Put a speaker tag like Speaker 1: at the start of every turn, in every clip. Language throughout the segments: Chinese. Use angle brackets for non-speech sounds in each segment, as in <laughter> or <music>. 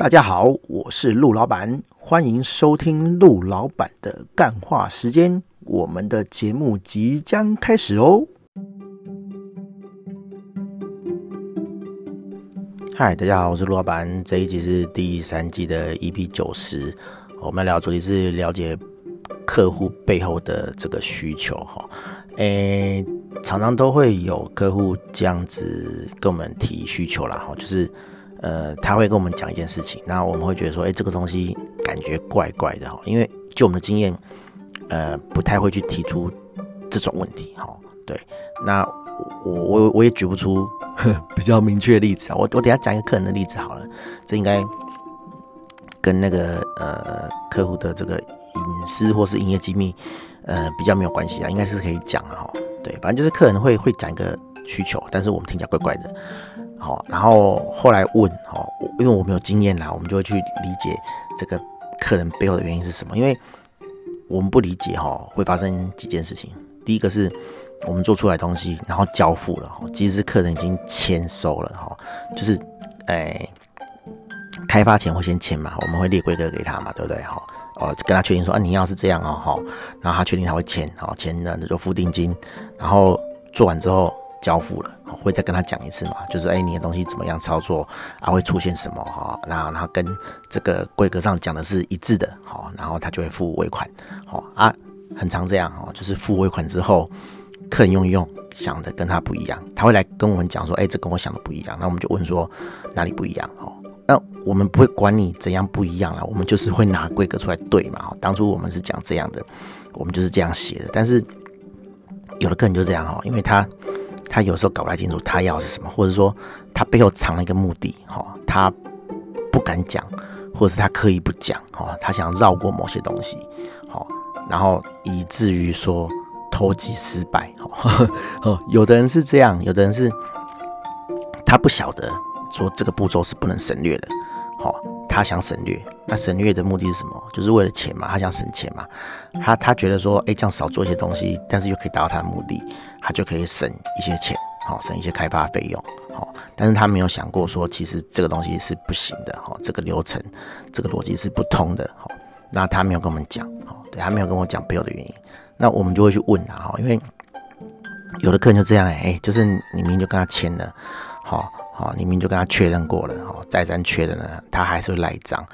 Speaker 1: 大家好，我是陆老板，欢迎收听陆老板的干话时间。我们的节目即将开始哦。嗨，大家好，我是陆老板。这一集是第三季的 EP 九十，我们聊主题是了解客户背后的这个需求哈。诶，常常都会有客户这样子跟我们提需求啦哈，就是。呃，他会跟我们讲一件事情，然后我们会觉得说，哎，这个东西感觉怪怪的哈，因为就我们的经验，呃，不太会去提出这种问题哈。对，那我我我也举不出 <laughs> 比较明确的例子啊。我我等下讲一个客人的例子好了，这应该跟那个呃客户的这个隐私或是营业机密呃比较没有关系啊，应该是可以讲的哈。对，反正就是客人会会讲一个需求，但是我们听起来怪怪的。好，然后后来问，哈，因为我没有经验啦，我们就会去理解这个客人背后的原因是什么。因为我们不理解，哈，会发生几件事情。第一个是我们做出来东西，然后交付了，哈，其实客人已经签收了，哈，就是，哎，开发前会先签嘛，我们会列规格给他嘛，对不对？哈，哦，跟他确定说，啊，你要是这样哦，哈，然后他确定他会签，好，签了那就付定金，然后做完之后。交付了，会再跟他讲一次嘛？就是哎、你的东西怎么样操作啊？会出现什么哈？然后然后跟这个规格上讲的是一致的，好，然后他就会付尾款，好啊，很常这样哈，就是付尾款之后，客人用一用，想的跟他不一样，他会来跟我们讲说，哎、这跟我想的不一样，那我们就问说哪里不一样？哦，那我们不会管你怎样不一样了，我们就是会拿规格出来对嘛。当初我们是讲这样的，我们就是这样写的，但是有的客人就这样哈，因为他。他有时候搞不太清楚他要是什么，或者说他背后藏了一个目的，哈，他不敢讲，或者是他刻意不讲，哈，他想绕过某些东西，好，然后以至于说投机失败，哈，<laughs> 哦，有的人是这样，有的人是他不晓得说这个步骤是不能省略的，好，他想省略，那省略的目的是什么？就是为了钱嘛，他想省钱嘛，他他觉得说，哎，这样少做一些东西，但是又可以达到他的目的。他就可以省一些钱，好，省一些开发费用，好，但是他没有想过说，其实这个东西是不行的，哈，这个流程，这个逻辑是不通的，好，那他没有跟我们讲，好，对，他没有跟我讲背后的原因，那我们就会去问他，哈，因为有的客人就这样，哎，就是你明明就跟他签了，好，哦，你明明就跟他确认过了，哦，再三确认了，他还是会赖账。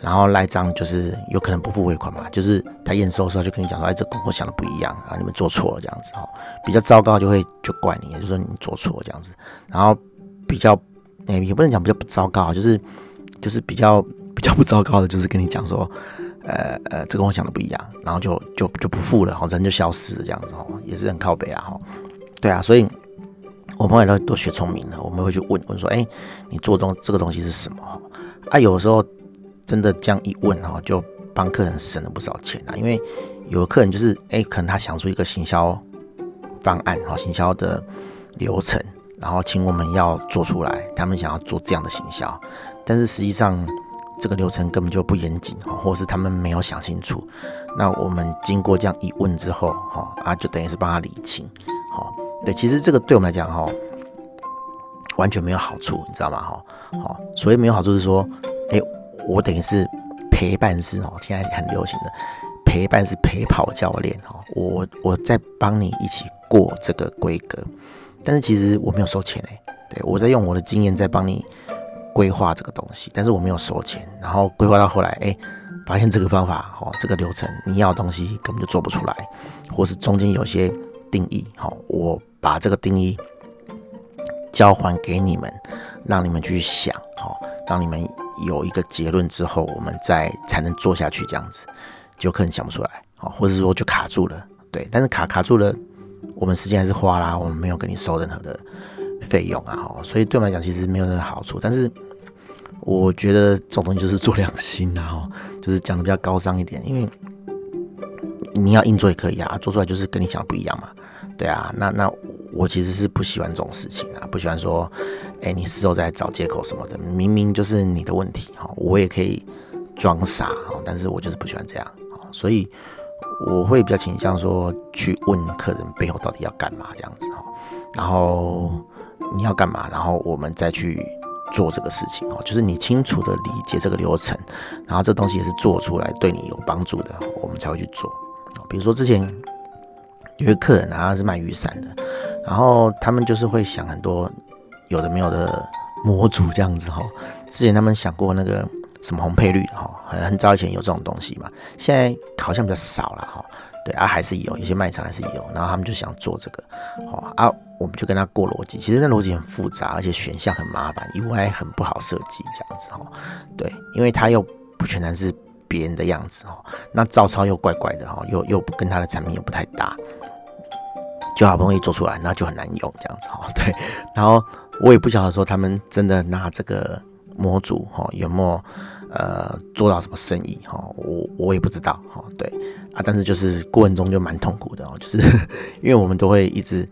Speaker 1: 然后赖账就是有可能不付尾款嘛，就是他验收的时候就跟你讲说，哎，这跟我想的不一样啊，你们做错了这样子哦，比较糟糕就会就怪你，就说你做错这样子。然后比较，哎，也不能讲比较不糟糕，就是就是比较比较不糟糕的，就是跟你讲说，呃呃，这跟我想的不一样，然后就就就不付了，好，人就消失了这样子哦，也是很靠北啊哈。对啊，所以我朋友都都学聪明了，我们会去问问说，哎，你做东这个东西是什么哈？啊，有时候。真的这样一问哈，就帮客人省了不少钱啊！因为有的客人就是哎，可能他想出一个行销方案哈，行销的流程，然后请我们要做出来，他们想要做这样的行销，但是实际上这个流程根本就不严谨哈，或是他们没有想清楚。那我们经过这样一问之后哈，啊，就等于是帮他理清。好，对，其实这个对我们来讲哈，完全没有好处，你知道吗？哈，好，所以没有好处是说，哎。我等于是陪伴式哦，现在很流行的陪伴式陪跑教练哦，我我在帮你一起过这个规格，但是其实我没有收钱哎，对，我在用我的经验在帮你规划这个东西，但是我没有收钱，然后规划到后来哎，发现这个方法哦，这个流程你要的东西根本就做不出来，或是中间有些定义哦，我把这个定义交还给你们，让你们去想好，让你们。有一个结论之后，我们再才能做下去，这样子就可能想不出来，好，或者说就卡住了，对，但是卡卡住了，我们时间还是花啦，我们没有给你收任何的费用啊，哈，所以对我来讲其实没有任何好处，但是我觉得这种东西就是做良心啊，哈，就是讲的比较高尚一点，因为你要硬做也可以啊，做出来就是跟你想的不一样嘛，对啊，那那。我其实是不喜欢这种事情啊，不喜欢说，哎，你事后再找借口什么的，明明就是你的问题哈，我也可以装傻哈，但是我就是不喜欢这样，所以我会比较倾向说去问客人背后到底要干嘛这样子哈，然后你要干嘛，然后我们再去做这个事情哦，就是你清楚的理解这个流程，然后这东西也是做出来对你有帮助的，我们才会去做。比如说之前有一个客人啊，是卖雨伞的，然后他们就是会想很多有的没有的模组这样子哈。之前他们想过那个什么红配绿哈，很很早以前有这种东西嘛，现在好像比较少了哈。对啊，还是有，有些卖场还是有，然后他们就想做这个，好啊，我们就跟他过逻辑，其实那逻辑很复杂，而且选项很麻烦，UI 很不好设计这样子哈。对，因为他又不全然是别人的样子哈，那照抄又怪怪的哈，又又跟他的产品又不太搭，就好不容易做出来，那就很难用这样子哈。<laughs> 对，然后我也不晓得说他们真的拿这个模组哈有没有。呃，做到什么生意哈？我我也不知道哈。对啊，但是就是过程中就蛮痛苦的哦，就是 <laughs> 因为我们都会一直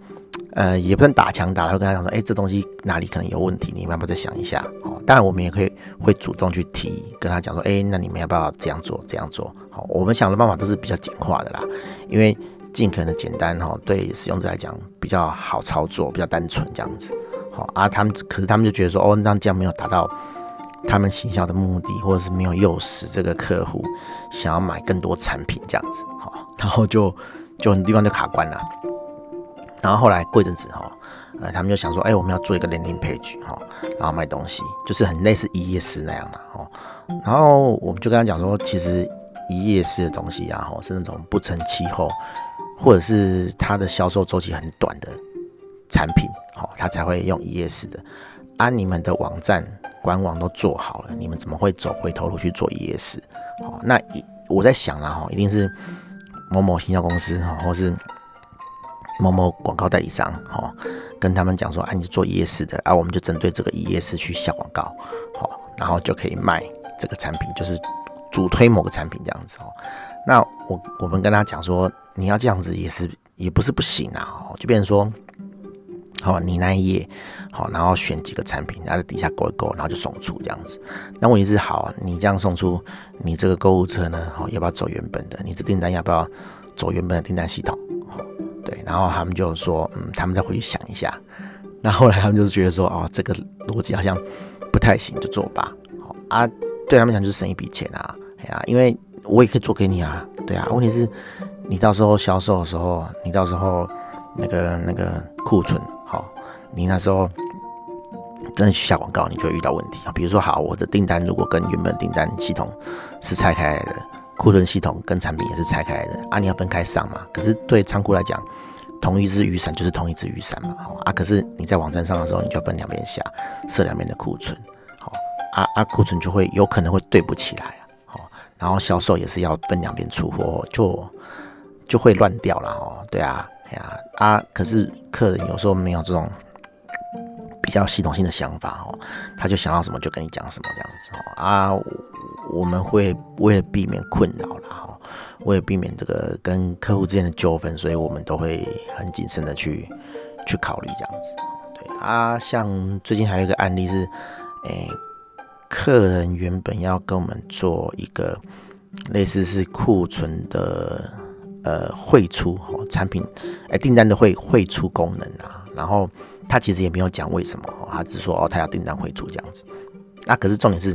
Speaker 1: 呃，也不算打枪打，会跟他讲说，哎、这东西哪里可能有问题，你们要不要再想一下？哦，当然我们也可以会主动去提，跟他讲说，哎、那你们要不要这样做？这样做？好，我们想的办法都是比较简化的啦，因为尽可能的简单哈，对使用者来讲比较好操作，比较单纯这样子。好啊，他们可是他们就觉得说，哦，那这样没有达到。他们行销的目的，或者是没有诱使这个客户想要买更多产品这样子，好，然后就就很地方就卡关了。然后后来过一阵子，哈，呃，他们就想说，哎，我们要做一个 landing page，哈，然后卖东西，就是很类似一页式那样的，哈。然后我们就跟他讲说，其实一页式的东西啊，哈，是那种不成气候，或者是它的销售周期很短的产品，哈，他才会用一页式的。按你们的网站。官网都做好了，你们怎么会走回头路去做一页式？好，那我在想了哈，一定是某某行销公司哈，或是某某广告代理商哈，跟他们讲说，啊，你做一页式的，啊，我们就针对这个一页式去下广告，好，然后就可以卖这个产品，就是主推某个产品这样子哦。那我我们跟他讲说，你要这样子也是也不是不行啊，就变成说。好，你那一页，好，然后选几个产品，然后在底下勾一勾，然后就送出这样子。那问题是，好，你这样送出，你这个购物车呢，好，要不要走原本的？你这订单要不要走原本的订单系统？对，然后他们就说，嗯，他们再回去想一下。那后来他们就是觉得说，哦，这个逻辑好像不太行，就做吧。好啊，对他们讲就是省一笔钱啊，哎呀，因为我也可以做给你啊，对啊。问题是，你到时候销售的时候，你到时候那个那个库存。好，你那时候真的去下广告，你就会遇到问题啊。比如说，好，我的订单如果跟原本订单系统是拆开来的，库存系统跟产品也是拆开来的啊，你要分开上嘛。可是对仓库来讲，同一只雨伞就是同一只雨伞嘛。好啊，可是你在网站上的时候，你就分两边下，设两边的库存。好啊啊，库存就会有可能会对不起来啊。好，然后销售也是要分两边出货，就就会乱掉了哦。对啊。呀啊！可是客人有时候没有这种比较系统性的想法哦，他就想到什么就跟你讲什么这样子哦啊！我们会为了避免困扰啦哈，为了避免这个跟客户之间的纠纷，所以我们都会很谨慎的去去考虑这样子。对啊，像最近还有一个案例是，诶，客人原本要跟我们做一个类似是库存的。呃，汇出哦，产品哎，订单的汇汇出功能啊，然后他其实也没有讲为什么哦，他只说哦，他要订单汇出这样子。那可是重点是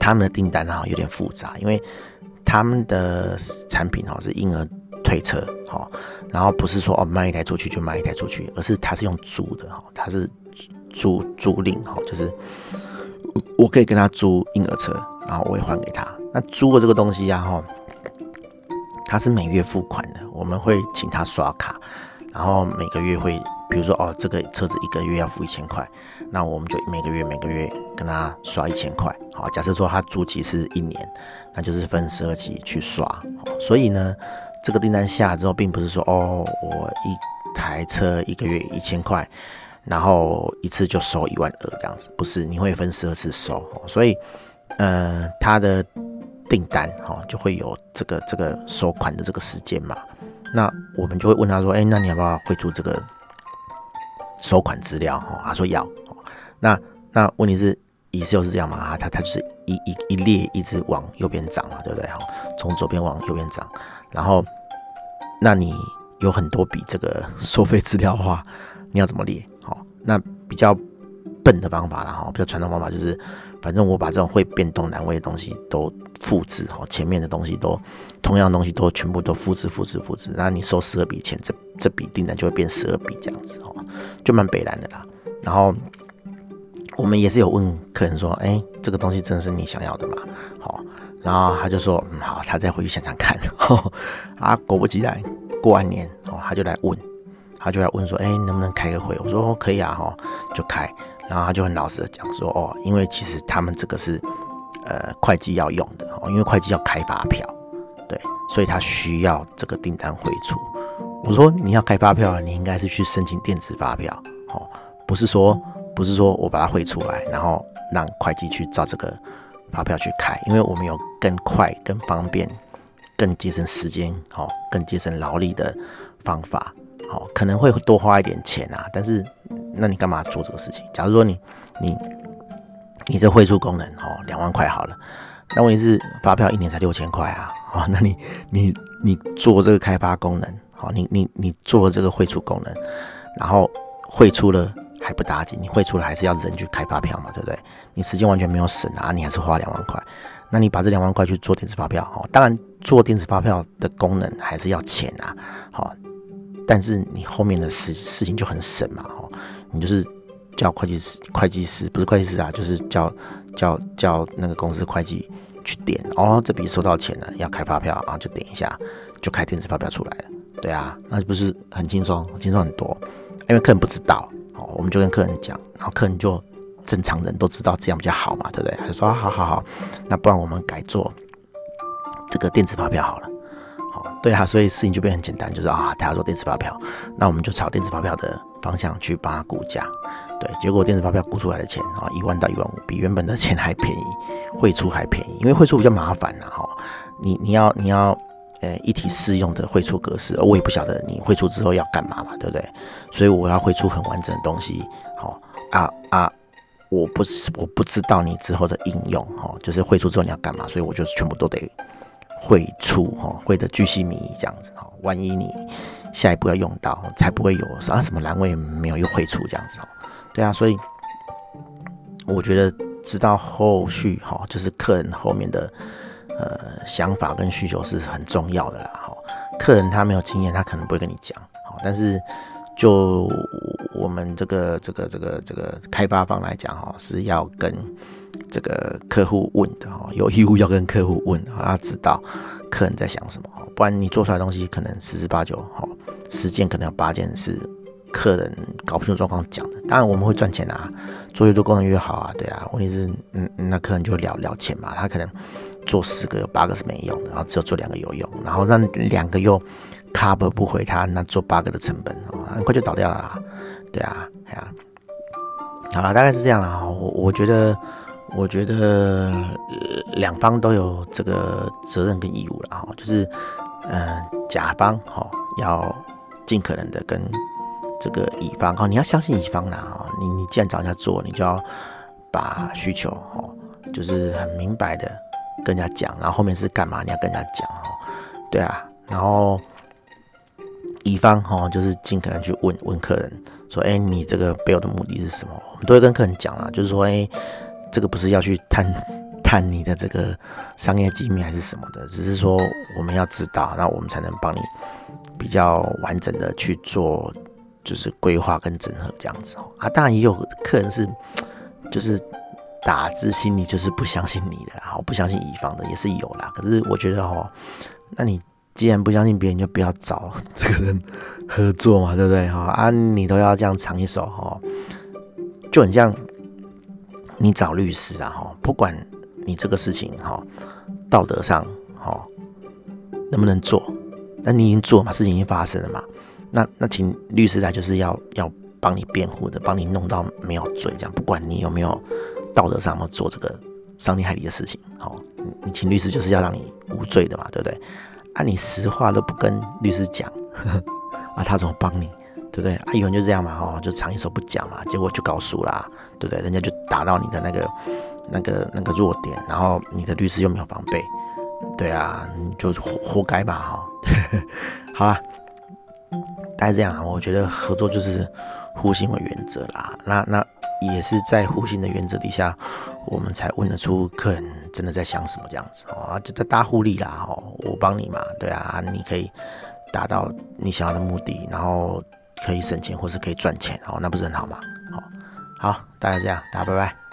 Speaker 1: 他们的订单啊有点复杂，因为他们的产品哦是婴儿推车哦，然后不是说哦卖一台出去就卖一台出去，而是他是用租的哈，他是租租赁哈，就是我可以跟他租婴儿车，然后我会还给他。那租的这个东西呀哈。他是每月付款的，我们会请他刷卡，然后每个月会，比如说哦，这个车子一个月要付一千块，那我们就每个月每个月跟他刷一千块。好，假设说他租期是一年，那就是分十二期去刷。所以呢，这个订单下之后，并不是说哦，我一台车一个月一千块，然后一次就收一万二这样子，不是，你会分十二次收。所以，呃，他的。订单哈就会有这个这个收款的这个时间嘛，那我们就会问他说，哎，那你要不要汇出这个收款资料？哈，他说要。那那问题是，意思就是这样嘛？它它就是一一一列一直往右边涨嘛，对不对？哈，从左边往右边涨，然后那你有很多笔这个收费资料的话，你要怎么列？好，那比较笨的方法了哈，比较传统方法就是，反正我把这种会变动难位的东西都复制哈，前面的东西都同样东西都全部都复制复制复制，然后你收十二笔钱，这这笔订单就会变十二笔这样子哈，就蛮北烂的啦。然后我们也是有问客人说，哎，这个东西真的是你想要的吗？好，然后他就说，嗯，好，他再回去想想看。啊，果不其然，过完年哦，他就来问。他就来问说：“哎，能不能开个会？”我说：“可以啊，哈，就开。”然后他就很老实的讲说：“哦，因为其实他们这个是呃会计要用的哦，因为会计要开发票，对，所以他需要这个订单汇出。”我说：“你要开发票，你应该是去申请电子发票，哦，不是说不是说我把它汇出来，然后让会计去照这个发票去开，因为我们有更快、更方便、更节省时间，哦，更节省劳力的方法。”哦，可能会多花一点钱啊，但是那你干嘛做这个事情？假如说你你你这汇出功能哦，两万块好了，那问题是发票一年才六千块啊，哦，那你你你做这个开发功能，哦，你你你做这个汇出功能，然后汇出了还不打紧，你汇出来还是要人去开发票嘛，对不对？你时间完全没有省啊，你还是花两万块，那你把这两万块去做电子发票，哦，当然做电子发票的功能还是要钱啊，好。但是你后面的事事情就很省嘛，哦，你就是叫会计师，会计师不是会计师啊，就是叫叫叫那个公司会计去点，哦，这笔收到钱了，要开发票啊，就点一下，就开电子发票出来了，对啊，那不是很轻松，轻松很多，因为客人不知道，我们就跟客人讲，然后客人就正常人都知道这样比较好嘛，对不对？他说好好好，那不然我们改做这个电子发票好了。好对啊，所以事情就变很简单，就是啊，他要做电子发票，那我们就朝电子发票的方向去帮他估价。对，结果电子发票估出来的钱啊，一万到一万五，比原本的钱还便宜，汇出还便宜，因为汇出比较麻烦呐，哈，你你要你要呃一体适用的绘出格式，我也不晓得你绘出之后要干嘛嘛，对不对？所以我要绘出很完整的东西，好啊啊，我不是我不知道你之后的应用，哈，就是绘出之后你要干嘛，所以我就是全部都得。绘出哈，绘的巨细靡遗这样子哈，万一你下一步要用到，才不会有啥什么栏位没有又绘出这样子哈。对啊，所以我觉得知道后续哈，就是客人后面的呃想法跟需求是很重要的啦哈。客人他没有经验，他可能不会跟你讲，好但是就我们这个这个这个这个开发方来讲哈，是要跟。这个客户问的哈，有义务要跟客户问，要知道客人在想什么，不然你做出来的东西可能十之八九哈，十件可能有八件是客人搞不清楚状况讲的。当然我们会赚钱啊，做越多功能越好啊，对啊。问题是，嗯，那客人就聊聊钱嘛，他可能做十个有八个是没用的，然后只有做两个有用，然后那两个又 cover 不回他那做八个的成本，很快就倒掉了啦，对啊，哎呀，好了，大概是这样啦，我我觉得。我觉得两方都有这个责任跟义务了哈，就是，嗯，甲方哈要尽可能的跟这个乙方哦，你要相信乙方啦哦，你你既然找人家做，你就要把需求哦，就是很明白的跟人家讲，然后后面是干嘛，你要跟人家讲哦，对啊，然后乙方哈就是尽可能去问问客人说，哎，你这个背后的目的是什么？我们都会跟客人讲啦，就是说，哎。这个不是要去探探你的这个商业机密还是什么的，只是说我们要知道，那我们才能帮你比较完整的去做，就是规划跟整合这样子哦。啊，当然也有客人是就是打自心里就是不相信你的，然后不相信乙方的也是有啦。可是我觉得哦，那你既然不相信别人，就不要找 <laughs> 这个人合作嘛，对不对哈？啊，你都要这样藏一手哈，就很像。你找律师啊，哈，不管你这个事情哈，道德上哈能不能做，那你已经做嘛，事情已经发生了嘛，那那请律师来就是要要帮你辩护的，帮你弄到没有罪，这样不管你有没有道德上要做这个伤天害理的事情，好，你请律师就是要让你无罪的嘛，对不对？啊，你实话都不跟律师讲，<laughs> 啊，他怎么帮你？对不对？啊，有人就这样嘛，哦，就藏一手不讲嘛，结果就告诉啦，对不对？人家就打到你的那个、那个、那个弱点，然后你的律师又没有防备，对啊，你就活活该吧，哈。<laughs> 好啦，大概这样啊，我觉得合作就是互信为原则啦。那那也是在互信的原则底下，我们才问得出客人真的在想什么这样子哦，就在大互利啦哦，我帮你嘛，对啊，你可以达到你想要的目的，然后可以省钱或是可以赚钱哦，那不是很好吗？好，好，大家这样，大家拜拜。